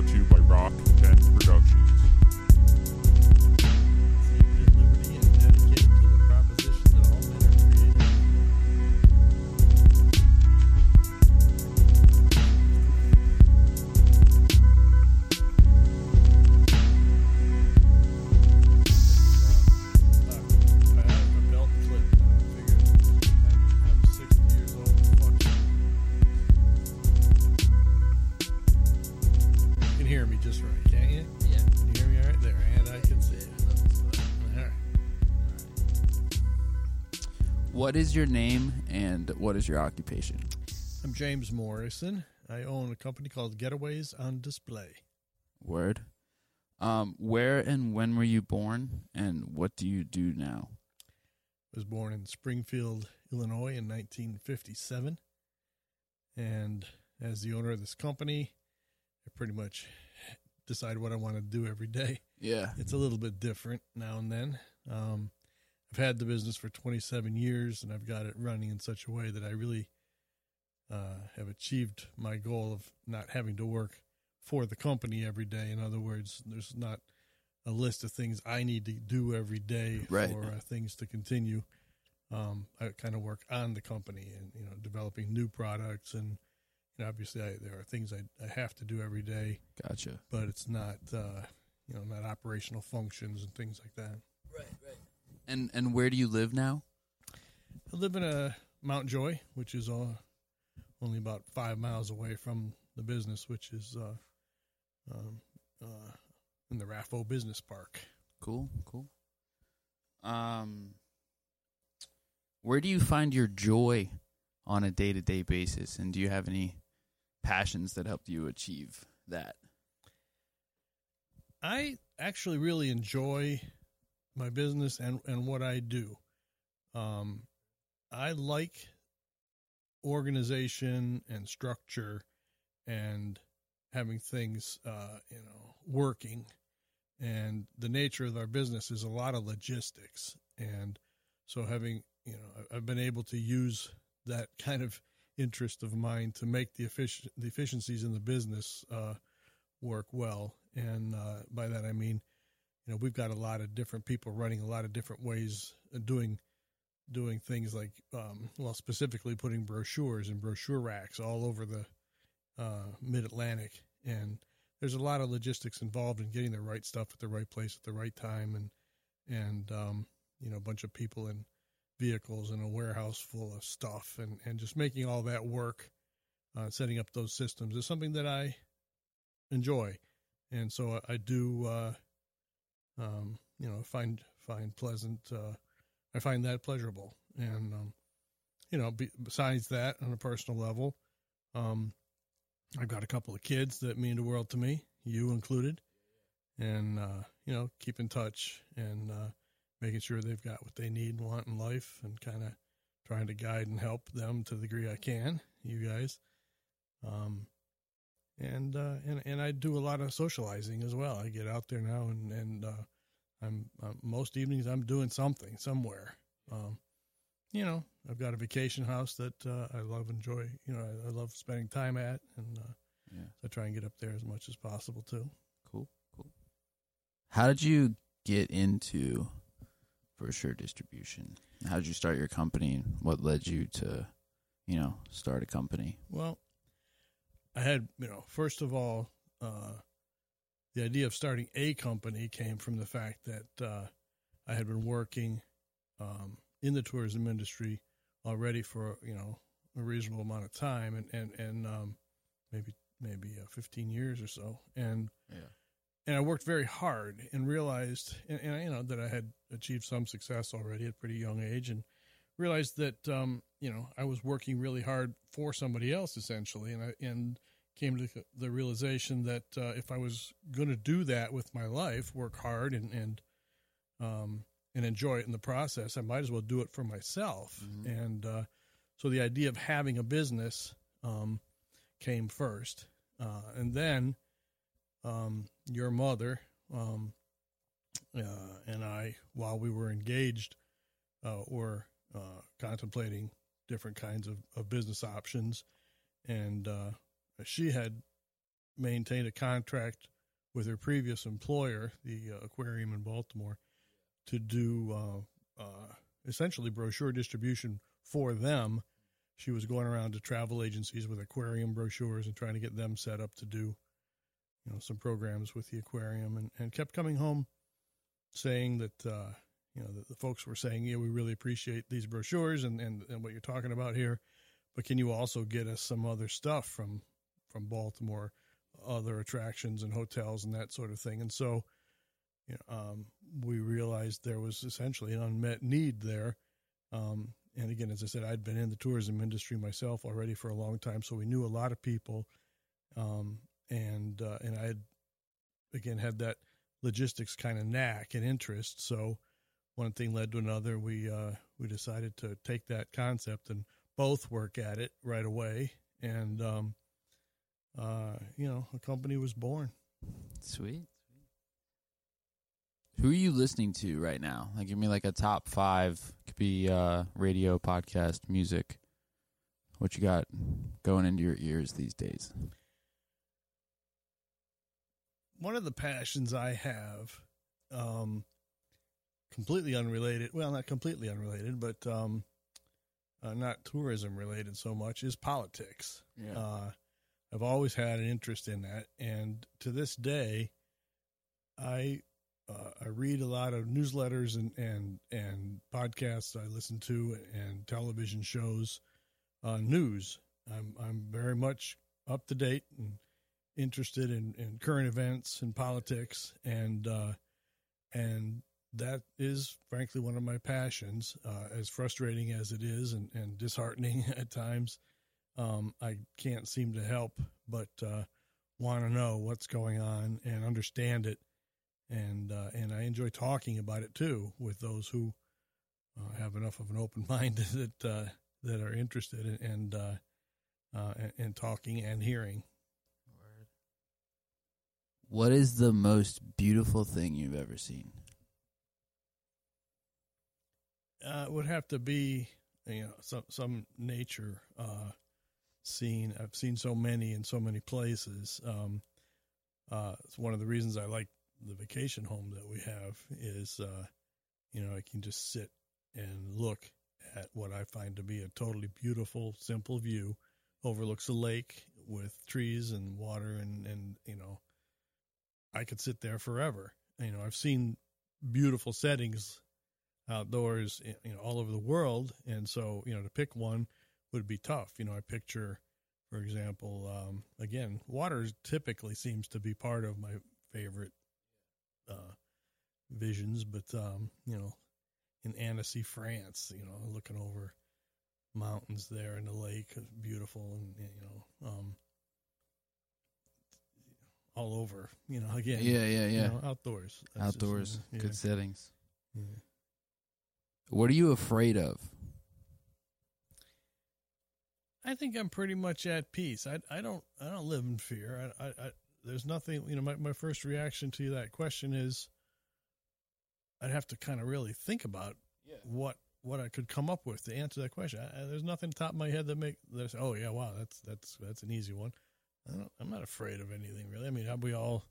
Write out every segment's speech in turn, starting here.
brought to you by Rock 10 Productions. What is your name and what is your occupation? I'm James Morrison. I own a company called Getaways on Display. Word. Um, where and when were you born, and what do you do now? I was born in Springfield, Illinois in 1957. And as the owner of this company, I pretty much decide what I want to do every day. Yeah. It's a little bit different now and then. Um, I've had the business for 27 years and I've got it running in such a way that I really uh, have achieved my goal of not having to work for the company every day. In other words, there's not a list of things I need to do every day Right. for uh, things to continue. Um, I kind of work on the company and you know developing new products and you know, obviously I, there are things I, I have to do every day Gotcha. but it's not uh, you know not operational functions and things like that. Right, right. And and where do you live now? I live in a Mount Joy, which is uh, only about five miles away from the business, which is uh, um, uh, in the Rapho Business Park. Cool, cool. Um, where do you find your joy on a day to day basis, and do you have any passions that help you achieve that? I actually really enjoy my business and, and what I do. Um, I like organization and structure and having things, uh, you know, working. And the nature of our business is a lot of logistics. And so having, you know, I've been able to use that kind of interest of mine to make the effic- the efficiencies in the business, uh, work well. And uh, by that I mean, you know, we've got a lot of different people running a lot of different ways of doing doing things like, um, well, specifically putting brochures and brochure racks all over the uh, Mid Atlantic. And there's a lot of logistics involved in getting the right stuff at the right place at the right time, and and um, you know, a bunch of people in vehicles and a warehouse full of stuff, and and just making all that work, uh, setting up those systems is something that I enjoy, and so I, I do, uh, um, you know, find find pleasant. Uh, I find that pleasurable, and um, you know, be, besides that, on a personal level, um, I've got a couple of kids that mean the world to me, you included, and uh, you know, keep in touch and uh, making sure they've got what they need and want in life, and kind of trying to guide and help them to the degree I can. You guys, um, and uh, and and I do a lot of socializing as well. I get out there now, and and uh, I'm uh, most evenings I'm doing something somewhere. Um, you know, I've got a vacation house that uh, I love, enjoy. You know, I, I love spending time at, and uh, Yeah. I try and get up there as much as possible too. Cool, cool. How did you get into brochure distribution? How did you start your company? What led you to, you know, start a company? Well, I had, you know, first of all, uh, the idea of starting a company came from the fact that uh, I had been working um, in the tourism industry already for you know a reasonable amount of time, and and and um, maybe maybe uh, 15 years or so, and Yeah. and I worked very hard and realized, and, and you know, that I had achieved some success already at a pretty young age, and realized that um, you know I was working really hard for somebody else essentially, and I and came to the realization that uh, if I was going to do that with my life, work hard and and um, and enjoy it in the process, I might as well do it for myself. Mhm. And uh, so the idea of having a business um, came first, uh, and then um, your mother um, uh, and I, while we were engaged, uh, were uh, contemplating different kinds of, of business options, and uh, she had maintained a contract with her previous employer, the uh, aquarium in Baltimore, to do uh, uh, essentially brochure distribution for them. She was going around to travel agencies with aquarium brochures and trying to get them set up to do, you know, some programs with the aquarium, and, and kept coming home saying that uh, you know the, the folks were saying, yeah, we really appreciate these brochures and, and and what you're talking about here, but can you also get us some other stuff from from Baltimore, other attractions and hotels and that sort of thing, and so. You know, um, we realized there was essentially an unmet need there. Um, and again, as I said, I'd been in the tourism industry myself already for a long time, so we knew a lot of people. Um, and uh, and I had again had that logistics kind of knack and interest. So one thing led to another. We uh, we decided to take that concept and both work at it right away. And um, uh, you know, a company was born. Sweet. Who are you listening to right now? Like, give me like a top five. Could be uh, radio, podcast, music. What you got going into your ears these days? One of the passions I have, um, completely unrelated. Well, not completely unrelated, but um, uh, not tourism related so much, is politics. Yeah. Uh, I've always had an interest in that, and to this day, I uh, I read a lot of newsletters and and and podcasts. I listen to and television shows, uh, news. I'm I'm very much up to date and interested in, in current events and politics, and uh, and that is frankly one of my passions. Uh, as frustrating as it is, and, and disheartening at times, um, I can't seem to help but uh, want to know what's going on and understand it, and uh, and I enjoy talking about it too with those who uh, have enough of an open mind that uh, that are interested in, and uh, uh, and, and talking and hearing. What is the most beautiful thing you've ever seen? Uh, it would have to be you know some some nature scene. I've seen so many in so many places. Um, uh, it's one of the reasons I like the vacation home that we have is uh, you know I can just sit and look at what I find to be a totally beautiful, simple view. Overlooks a lake with trees and water, and and you know I could sit there forever. You know I've seen beautiful settings outdoors, you know, all over the world. And so, you know, to pick one would be tough. You know, I picture, for example, um, again, water typically seems to be part of my favorite uh, visions, but, um, you know, in Annecy, France, you know, looking over mountains there and the lake, beautiful, and, you know, um, all over, you know, again, Yeah, yeah, you yeah. know, outdoors, That's just, Outdoors, uh, yeah, good settings. yeah. What are you afraid of? I think I'm pretty much at peace. I I don't I don't live in fear. I I, I there's nothing. You know, my my first reaction to that question is, I'd have to kind of really think about what what I could come up with to answer that question. I, there's nothing top of my head that make say, oh yeah, wow, that's that's that's an easy one. I don't, I'm not afraid of anything really. I mean, we all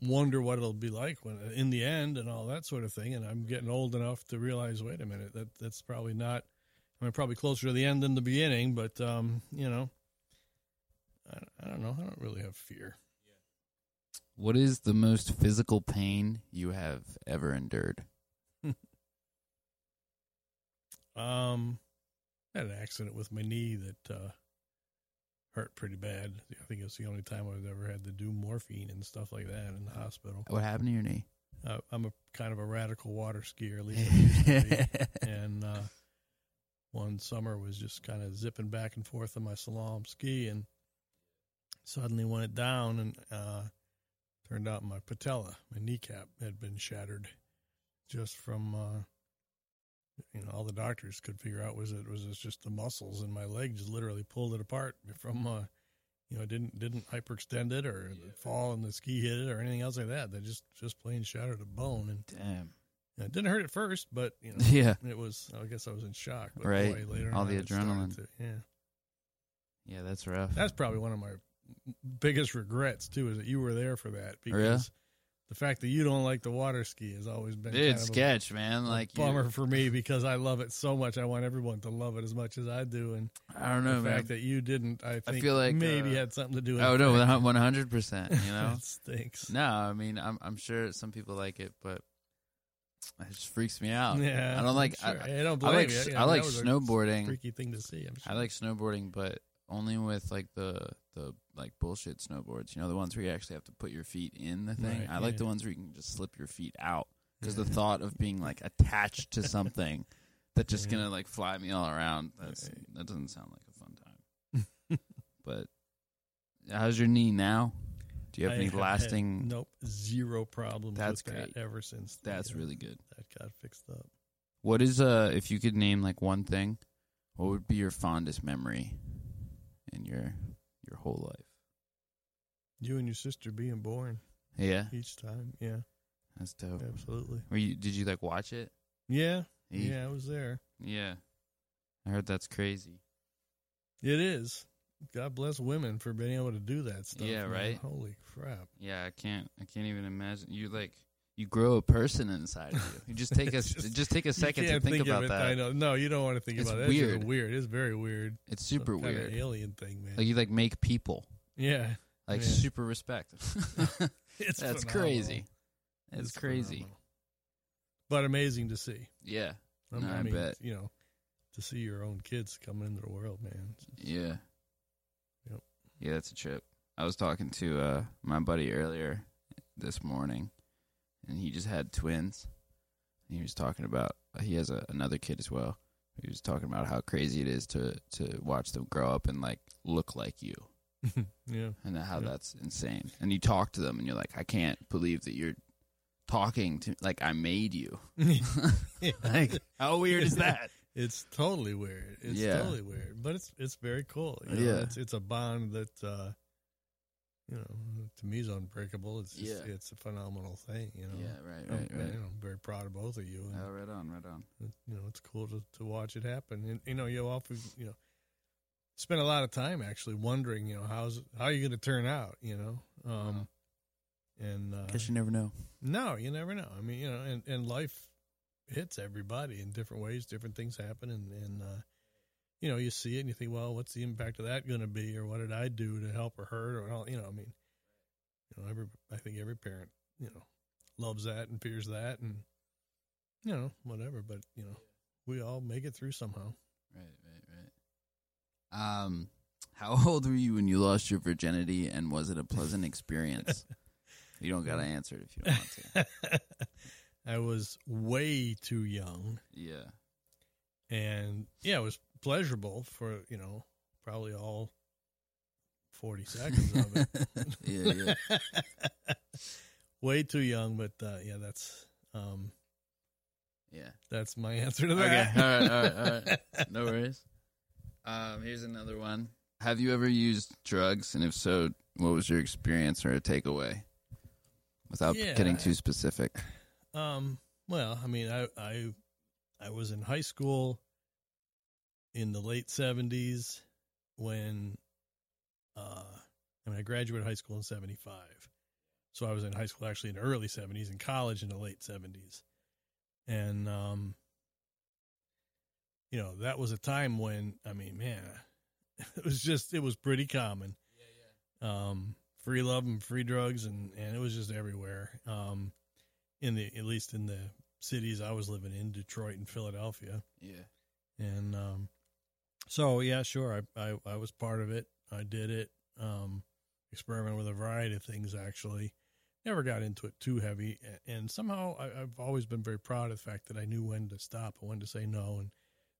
wonder what it'll be like when in the end and all that sort of thing. And I'm getting old enough to realize, wait a minute, that that's probably not. I mean, probably closer to the end than the beginning, but um, you know, I, I don't know. I don't really have fear. What is the most physical pain you have ever endured? Um, I had an accident with my knee that uh, hurt pretty bad. I think it's the only time I've ever had to do morphine and stuff like that in the hospital. What happened to your knee? Uh, I'm a kind of a radical water skier, at least I used to be. and uh, one summer was just kind of zipping back and forth on my slalom ski, and suddenly went down, and uh, turned out my patella, my kneecap, had been shattered, just from uh, you know all the doctors could figure out was it was it just the muscles in my leg just literally pulled it apart from uh, you know didn't didn't hyperextend it or fall and the ski hit it or anything else like that. They just just plain shattered a bone, and Damn. You it didn't hurt at first, but you know Yeah. it was. I guess I was in shock. But Right. Boy, later All on the adrenaline. to- yeah, Yeah, that's rough. that's probably one of my biggest regrets too is that you were there for that because Oh, yeah? the fact that you don't like the water ski has always been Dude, kind of a- sketch, man. a Like you- bummer for me because I love it so much. I want everyone to love it as much as I do, and I don't the know, man. fact that you didn't, I think, feel like, maybe uh, had something to do. with Oh no, one hundred percent. You know, that stinks. no. I mean, I'm I'm sure some people like it, but it just freaks me out. Yeah, I don't like. I'm I. I, don't I like you. You I like that was a snowboarding. Freaky thing to see. Sure. I like snowboarding, but only with like the the like bullshit snowboards. You know, the ones where you actually have to put your feet in the thing. Right, I like yeah. the ones where you can just slip your feet out because the thought of being like attached to something that's just Yeah. gonna like fly me all around. That's Right. that doesn't sound like a fun time. but how's your knee now? Do you have I any had lasting? nope, zero problems That's with great. that ever since. the, That's uh, really good. that got fixed up. What is uh? If you could name like one thing, what would be your fondest memory in your your whole life? You and your sister being born Yeah, each time. Yeah, that's dope. absolutely. Were you? Did you like watch it? Yeah, yeah, I was there. Yeah. I heard that's crazy. It is. God bless women for being able to do that stuff. Yeah, man. right? Holy crap! Yeah, I can't. I can't even imagine. You like you grow a person inside of you. You just take a just- just, take a second to think, think about that. I know. No, you don't want to think It's about it. That's just weird. weird. It's very weird. It's super Some weird. alien thing, man. Like you like make people yeah, like Yeah. super respect. it's that's phenomenal. crazy. It's, crazy. phenomenal. but amazing to see. Yeah. I, No, I mean, bet. you know, to see your own kids coming into the world, man. Yeah. Yeah, that's a trip. I was talking to uh my buddy earlier this morning and he just had twins. And he was talking about he has a, another kid as well. He was talking about how crazy it is to to watch them grow up and like look like you yeah, and how Yeah. that's insane. And you talk to them and you're like, I can't believe that you're talking to like I made you. like how weird is that? It's totally weird. It's Yeah. totally weird, but it's it's very cool. You know? Yeah. it's it's a bond that uh, you know to me is unbreakable. It's just, Yeah. it's a phenomenal thing. You know, Yeah, right, I'm, right, right. You know, I'm very proud of both of you. And, Oh, right on, right on. you know, it's cool to, to watch it happen. And you know, you often you know spend a lot of time actually wondering, you know, how's how are you going to turn out? You know, um, and uh, Guess you never know. no, you never know. I mean, you know, and, and life hits everybody in different ways. Different things happen, and and uh, you know, you see it and you think, well, what's the impact of that going to be, or what did I do to help or hurt, or all, you know, I mean, you know, every I think every parent, you know, loves that and fears that, and you know, whatever. But you know, we all make it through somehow. Right, right, right. Um, how old were you when you lost your virginity, and was it a pleasant experience? you don't gotta answer it if you don't want to. I was way too young. Yeah, and yeah, it was pleasurable for you know probably all forty seconds of it. yeah, yeah. Way too young, but uh, yeah, that's um, Yeah. that's my answer to Okay. that. All right. All right. All right. No worries. Um, here's another one. Have you ever used drugs, and if so, what was your experience or a takeaway? Without Yeah. getting too specific. Um, well, I mean, I I I was in high school in the late seventies when uh I mean I graduated high school in seventy five. So I was in high school actually in the early seventies and college in the late seventies. And um you know, that was a time when I mean, man, it was just it was pretty common. Yeah, yeah. Um free love and free drugs and and it was just everywhere. Um in the at least in the cities I was living in, Detroit and Philadelphia. Yeah. And um so yeah, sure, I I, I was part of it. I did it. Um experimented with a variety of things actually. Never got into it too heavy and somehow I, I've always been very proud of the fact that I knew when to stop and when to say no and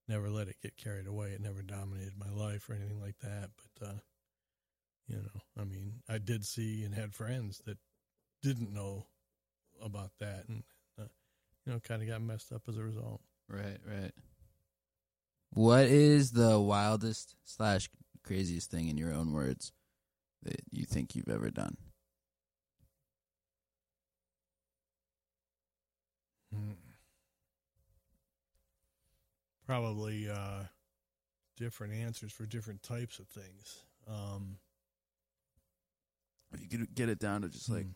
never let it get carried away. It never dominated my life or anything like that. But uh you know, I mean, I did see and had friends that didn't know about that and uh, you know kind of got messed up as a result Right, right. What is the wildest slash craziest thing in your own words that you think you've ever done? probably uh different answers for different types of things um If you could get it down to just like Hmm.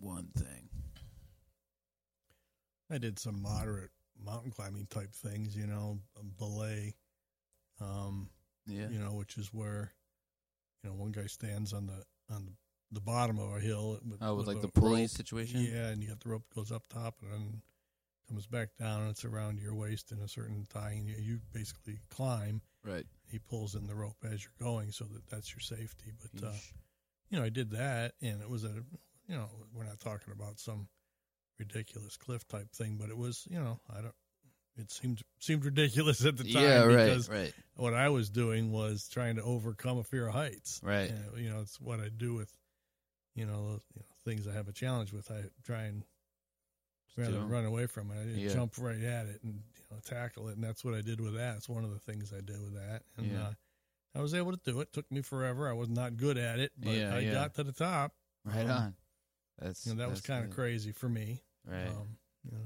one thing. I did some moderate mountain climbing type things, you know, belay, um, Yeah. you know, which is where, you know, one guy stands on the on the, the bottom of a hill. With, Oh, with like the pulley rope. situation. Yeah, and you got the rope goes up top and then comes back down. And it's around your waist in a certain tie, and you, you basically climb. Right. He pulls in the rope as you're going, so that that's your safety. But uh, you know, I did that, and it was a, you know, we're not talking about some ridiculous cliff type thing, but it was, you know, I don't. It seemed seemed ridiculous at the time yeah. Right. because Right. what I was doing was trying to overcome a fear of heights. Right. And, you know, it's what I do with, you know, those, you know, things I have a challenge with. I try and rather run away from it, I didn't Yeah. jump right at it and you know tackle it, and that's what I did with that. It's one of the things I did with that, and Yeah. uh, I was able to do it. Took me forever. I was not good at it, but Yeah, I got to the top. Right Um, on. That's You know, that was kind of crazy for me. Right. Um, you know.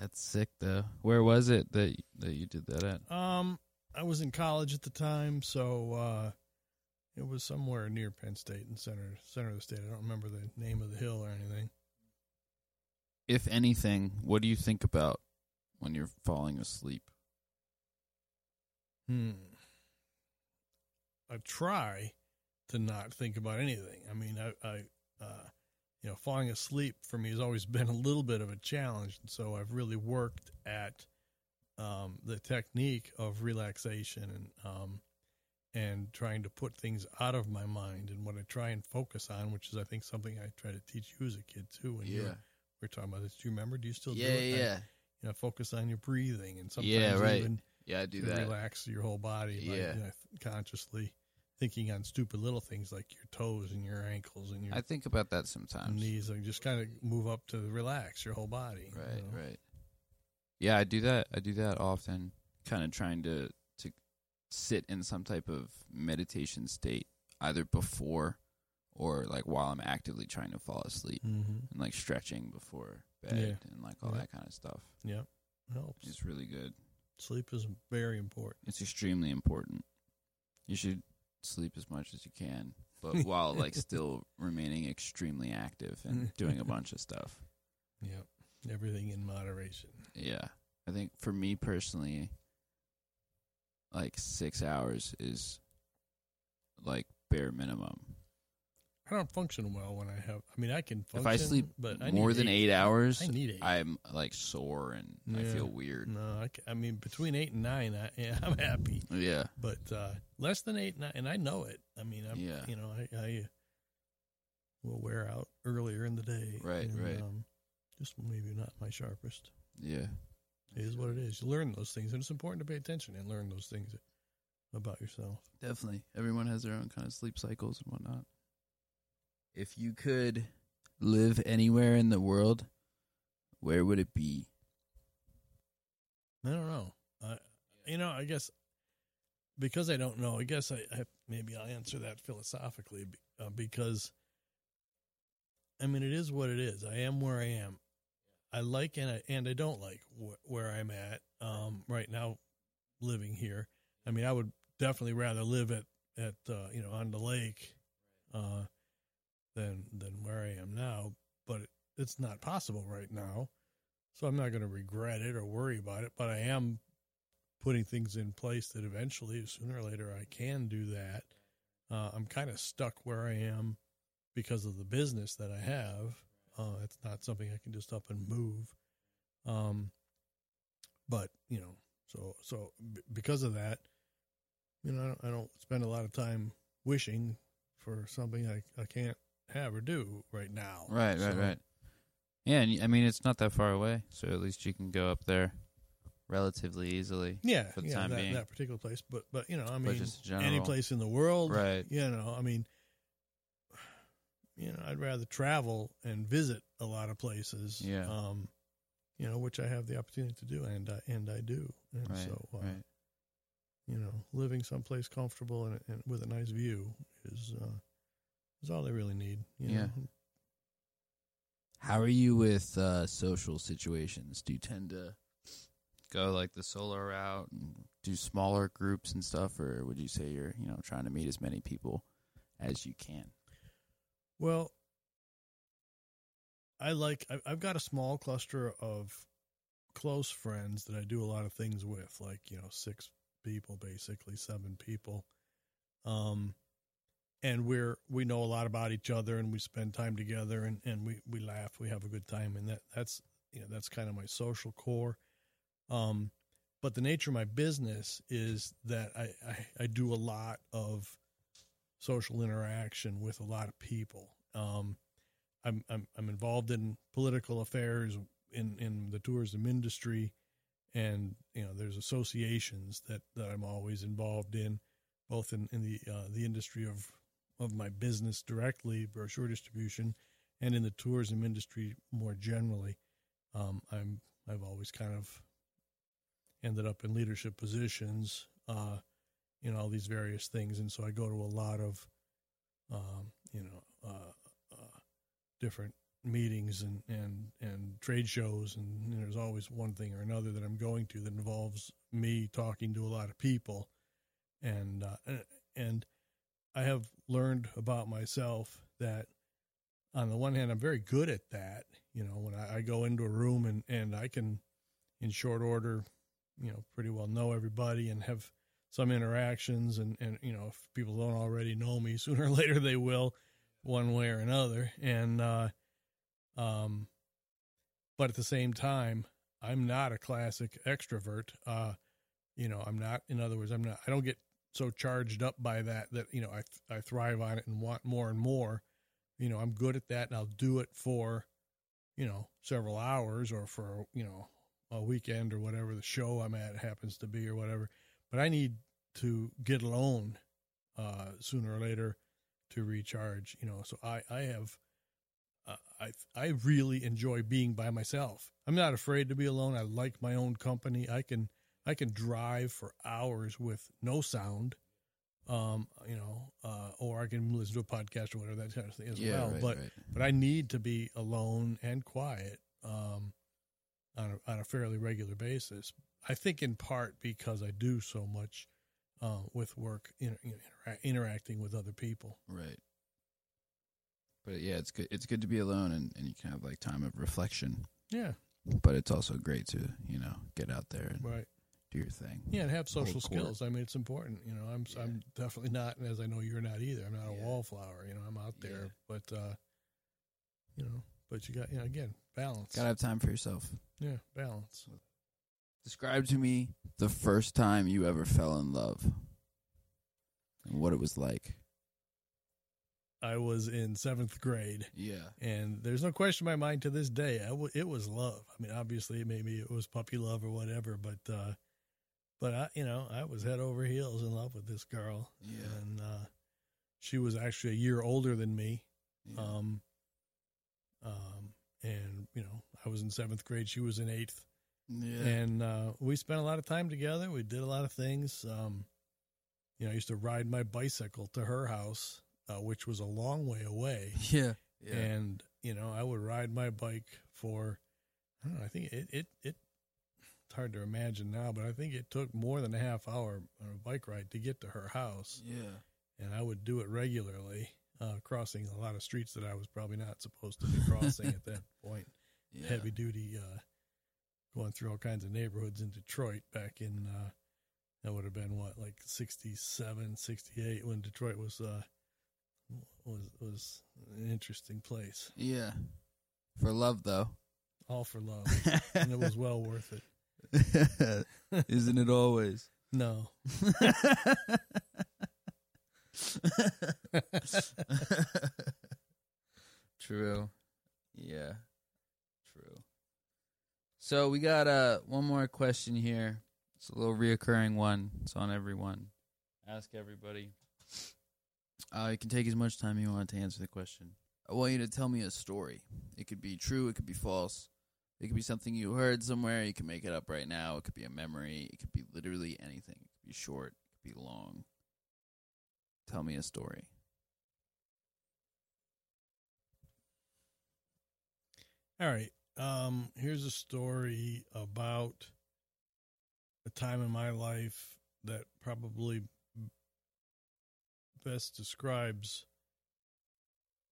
that's sick though. Where was it that that you did that at? Um, I was in college at the time, so uh, it was somewhere near Penn State in center center of the state. I don't remember the name of the hill or anything. If anything, what do you think about when you're falling asleep? Hmm. I try to not think about anything. I mean, I, I uh, you know, falling asleep for me has always been a little bit of a challenge, and so I've really worked at um, the technique of relaxation and um, and trying to put things out of my mind. And what I try and focus on, which is I think something I try to teach you as a kid too. When you we are talking about this, do you remember? Do you still do yeah, it? I- yeah, you know, focus on your breathing and sometimes Yeah, right. even yeah. I do that. relax your whole body by Yeah. you know, consciously thinking on stupid little things like your toes and your ankles and your I think about that sometimes. knees and just kind of move up to relax your whole body. you Right, know? right. Yeah, I do that. I do that often. Kind of trying to to sit in some type of meditation state, either before or like while I'm actively trying to fall asleep, Mm-hmm. and like stretching before bed Yeah. and like all Yeah. that kind of stuff. Yep. Helps. It's really good. Sleep is very important. It's extremely important. You should sleep as much as you can, but while like still remaining extremely active and doing a bunch of stuff. Yep. Everything in moderation. Yeah. I think for me personally, like six hours is like bare minimum. I don't function well when I have. I mean, I can function. if I sleep but I more than eight, hours, I need eight. I'm like sore and I feel weird. no, I, I mean between eight and nine, I, yeah, I'm happy. Yeah. But uh, less than eight, nine, and I know it. I mean, I'm, Yeah. you know, I, I will wear out earlier in the day. Right, and, right. Um, just maybe not my sharpest. Yeah. It is what it is. You learn those things, and it's important to pay attention and learn those things about yourself. Definitely. Everyone has their own kind of sleep cycles and whatnot. If you could live anywhere in the world, where would it be? I don't know. I, you know, I guess because I don't know. I guess I, I maybe I'll answer that philosophically uh, because I mean it is what it is. I am where I am. I like and I and I don't like wh- where I'm at um, right now, living here. I mean, I would definitely rather live at at uh, you know on the lake uh, than than where I am now. But it's not possible right now, so I'm not going to regret it or worry about it. But I am putting things in place that eventually, sooner or later, I can do that. Uh, I'm kind of stuck where I am because of the business that I have. Uh, it's not something I can just up and move. Um, but you know, so so b- because of that, you know, I don't, I don't spend a lot of time wishing for something I, I can't have or do right now. Right, right, So, right. Yeah, and I mean it's not that far away, so at least you can go up there relatively easily. Yeah, For the yeah, time that, being. that particular place, but but you know, I mean, any place in the world, Right. You know, I mean, you know, I'd rather travel and visit a lot of places. Yeah. Um, you know, which I have the opportunity to do, and I, and I do, and Right, so uh, right. you know, living someplace comfortable and, and with a nice view is uh, is all they really need. You Yeah. know? How are you with uh, social situations? Do you tend to go like the solo route and do smaller groups and stuff, or would you say you're you know trying to meet as many people as you can? Well, I like. I- I've got a small cluster of close friends that I do a lot of things with, like you know, six people, basically seven people. Um, and we're we know a lot about each other, and we spend time together, and and we we laugh, we have a good time, and that that's you know that's kind of my social core. Um, but the nature of my business is that I, I, I do a lot of social interaction with a lot of people. Um, I'm, I'm, I'm involved in political affairs in, in the tourism industry. And, you know, there's associations that, that I'm always involved in, both in, in the, uh, the industry of, of my business directly, brochure distribution, and in the tourism industry more generally. Um, I'm, I've always kind of ended up in leadership positions, uh, in all these various things. And so I go to a lot of, um, you know, uh, uh, different meetings and, and, and trade shows. And, there's always one thing or another that I'm going to that involves me talking to a lot of people. And, uh, and I have learned about myself that on the one hand, I'm very good at that. You know, when I, I go into a room and, and I can, in short order, you know, pretty well know everybody and have some interactions and, and, you know, if people don't already know me, sooner or later they will one way or another. And, uh, um, but at the same time, I'm not a classic extrovert. Uh, you know, I'm not, in other words, I'm not, I don't get so charged up by that, that, you know, I, I thrive on it and want more and more, you know, I'm good at that and I'll do it for, you know, several hours or for, you know, a weekend or whatever the show I'm at happens to be or whatever. But I need to get alone uh, sooner or later to recharge. You know, so I I have uh, I I really enjoy being by myself. I'm not afraid to be alone. I like my own company. I can I can drive for hours with no sound. Um, you know, uh, or I can listen to a podcast or whatever that kind of thing as Yeah, well. right, but right. but I need to be alone and quiet. Um, on a, on a fairly regular basis. I think in part because I do so much uh, with work, inter- intera- interacting with other people. Right. But yeah, it's good. It's good to be alone, and, and you can have like time of reflection. Yeah, But it's also great to you know get out there and right. Do your thing. Yeah, and have social skills. I mean, it's important. You know, I'm Yeah. I'm definitely not, and as I know you're not either. I'm not a Yeah. wallflower. You know, I'm out there, Yeah. but uh, you know, but you got you know again balance. Gotta have time for yourself. yeah, balance. Describe to me the first time you ever fell in love and what it was like. I was in seventh grade. Yeah. and there's no question in my mind to this day I w- it was love i mean obviously maybe it was puppy love or whatever but uh but i you know i was head over heels in love with this girl Yeah. and uh she was actually a year older than me yeah. um um and you know i was in seventh grade she was in eighth yeah. and uh we spent a lot of time together we did a lot of things um you know i used to ride my bicycle to her house uh, which was a long way away yeah. Yeah. and you know I would ride my bike for I don't know I think it it it hard to imagine now but I think it took more than a half hour on a bike ride to get to her house yeah. and I would do it regularly uh, crossing a lot of streets that I was probably not supposed to be crossing at that point Yeah. heavy duty uh, going through all kinds of neighborhoods in Detroit back in uh, that would have been what like 67 68 when Detroit was uh, was was an interesting place Yeah. For love though. all for love and it was well worth it Isn't it always? no True. Yeah. True. So we got uh one more question here. It's a little reoccurring one. It's on everyone. Ask everybody. Uh, you can take as much time you want to answer the question. I want you to tell me a story. It could be true. It could be false. It could be something you heard somewhere. You can make it up right now. It could be a memory. It could be literally anything. It could be short. It could be long. Tell me a story. all right um here's a story about a time in my life that probably best describes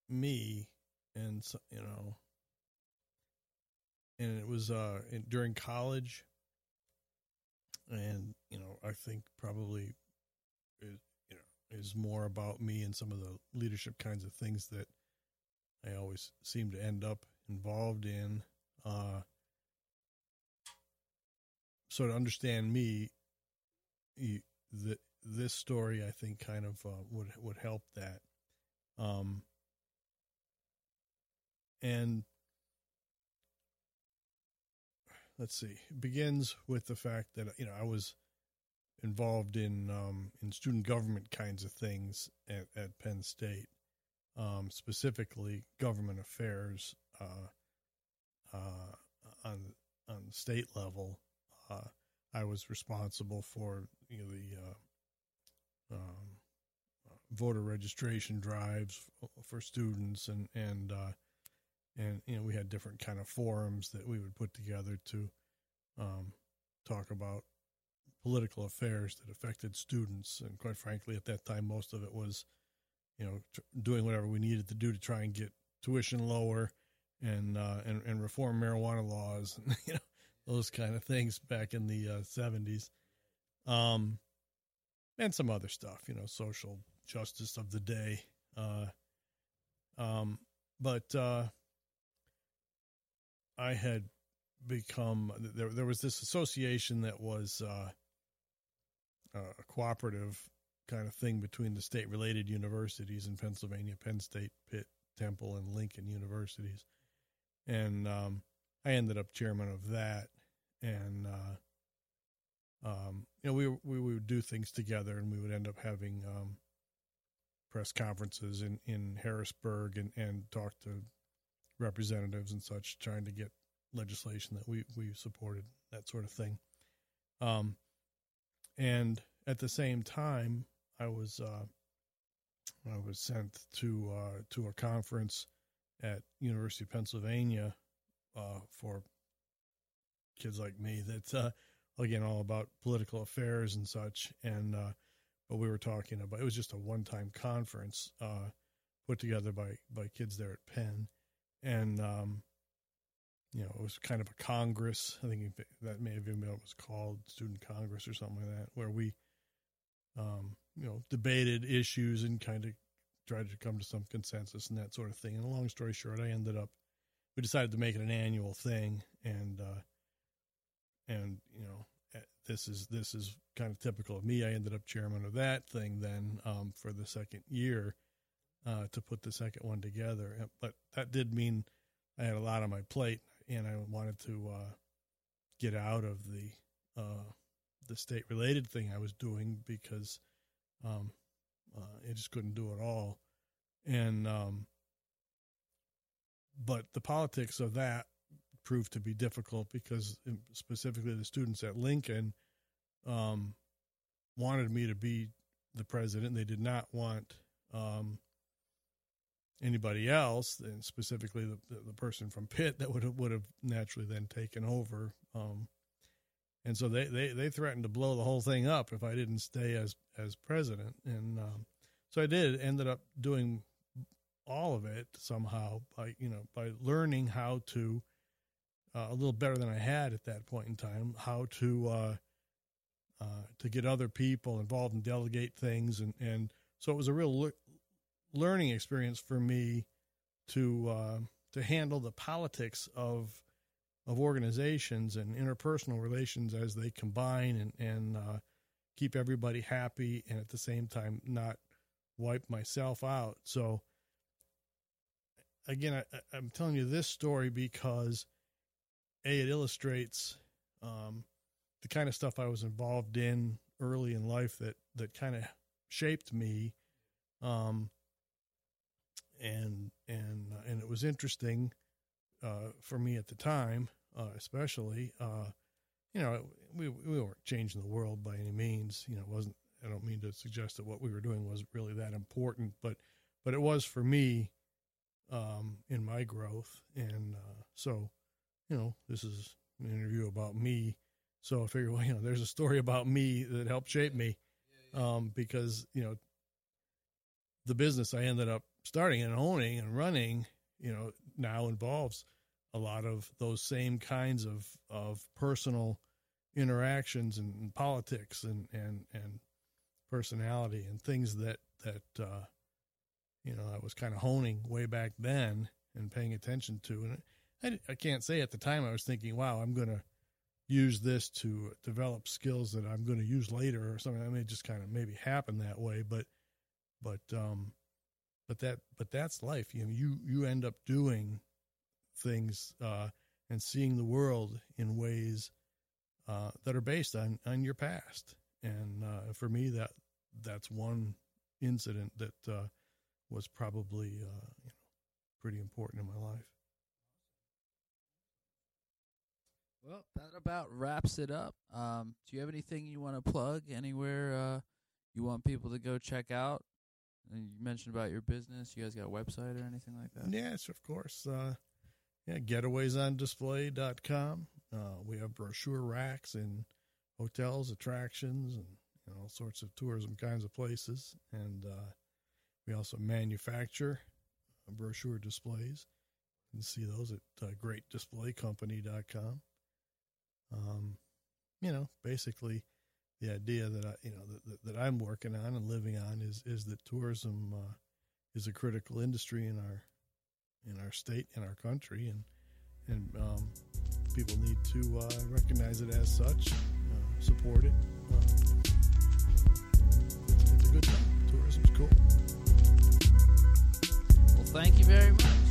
me, and you know, and it was uh in, during college, and you know, I think probably is you know is more about me and some of the leadership kinds of things that I always seem to end up involved in. Uh, so to understand me, you, the, this story I think kind of uh, would would help that. Um, and let's see, it begins with the fact that you know I was involved in um, in student government kinds of things at, at Penn State, um, specifically government affairs uh, uh, on on the state level. Uh, I was responsible for you know, the uh, um, voter registration drives for students and and uh, and you know we had different kind of forums that we would put together to um, talk about political affairs that affected students. And quite frankly at that time most of it was you know tr- doing whatever we needed to do to try and get tuition lower and uh, and, and reform marijuana laws and you know those kind of things back in the uh, 70s um and some other stuff you know social justice of the day uh um but uh I had become there. There was this association that was uh, a cooperative kind of thing between the state-related universities in Pennsylvania, Penn State, Pitt, Temple, and Lincoln universities, and um, I ended up chairman of that. And uh, um, you know, we we would do things together, and we would end up having um, press conferences in in Harrisburg and and talk to representatives and such trying to get legislation that we we supported that sort of thing. Um and at the same time i was uh i was sent to uh to a conference at university of pennsylvania uh for kids like me that's uh again all about political affairs and such. And uh but we were talking about it was just a one time conference uh put together by by kids there at penn and um, you know it was kind of a congress. I think that may have been what it was called, student congress or something like that, where we um, you know debated issues and kind of tried to come to some consensus and that sort of thing. And long story short, I ended up we decided to make it an annual thing, and uh, and you know eh, this is this is kind of typical of me. I ended up chairman of that thing then um, for the second year uh, to put the second one together. But that did mean I had a lot on my plate, and I wanted to uh, get out of the uh, the state related thing I was doing because um, uh, I just couldn't do it all. And um, but the politics of that proved to be difficult because um, specifically the students at Lincoln um, wanted me to be the president. They did not want um, anybody else, and specifically the, the, the person from Pitt that would have, would have naturally then taken over. Um, and so they, they, they threatened to blow the whole thing up if I didn't stay as as president. And um, so I did. Ended up doing all of it somehow by you know by learning how to uh, a little better than I had at that point in time how to uh, uh, to get other people involved and delegate things and and so it was a real learning experience for me to uh, to handle the politics of of organizations and interpersonal relations as they combine and and uh, keep everybody happy and at the same time not wipe myself out. So again, I, am telling you this story because a it illustrates um, the kind of stuff I was involved in early in life that that kind of shaped me. Um, and and uh, and it was interesting uh, for me at the time, uh, especially. Uh, you know, we we weren't changing the world by any means. You know, it wasn't. I don't mean to suggest that what we were doing was really that important, but but it was for me um, in my growth, and uh, so you know, this is an interview about me. So I figured, well, you know, there's a story about me that helped shape me, um, because you know, the business I ended up starting and owning and running, you know, now involves a lot of those same kinds of of personal interactions and, and politics and and and personality and things that that uh, you know I was kind of honing way back then and paying attention to. And I, I can't say at the time I was thinking, wow, I'm going to use this to develop skills that I'm going to use later or something. I mean, it just kind of maybe happen that way, but but um, but that but that's life. You know, you you end up doing things uh, and seeing the world in ways uh, that are based on on your past. And uh, for me, that that's one incident that uh, was probably uh, you know pretty important in my life. Well, that about wraps it up. Um, do you have anything you want to plug? Anywhere uh, you want people to go check out? You mentioned about your business. You guys got a website or anything like that? Yes, of course. Uh, yeah, getawaysondisplay.com. Uh, we have brochure racks in hotels, attractions, and you know, all sorts of tourism kinds of places. And uh, we also manufacture brochure displays. You can see those at uh, greatdisplaycompany.com. Um, you know, basically, the idea that I, you know, that, that I'm working on and living on is is that tourism uh, is a critical industry in our in our state, in our country, and and um, people need to uh, recognize it as such, uh, support it. Uh, it's, it's a good thing. Tourism's cool. Well, thank you very much.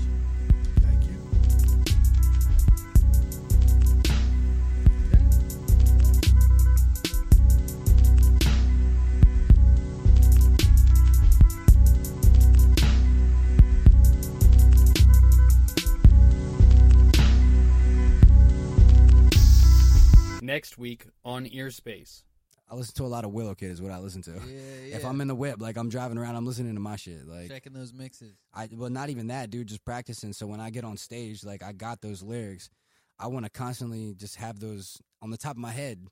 Next week on Earspace. I listen to a lot of Willow Kid is what I listen to. Yeah, If I'm in the whip, like I'm driving around, I'm listening to my shit. Like checking those mixes. I well, not even that, dude. Just practicing. So when I get on stage, like I got those lyrics, I want to constantly just have those on the top of my head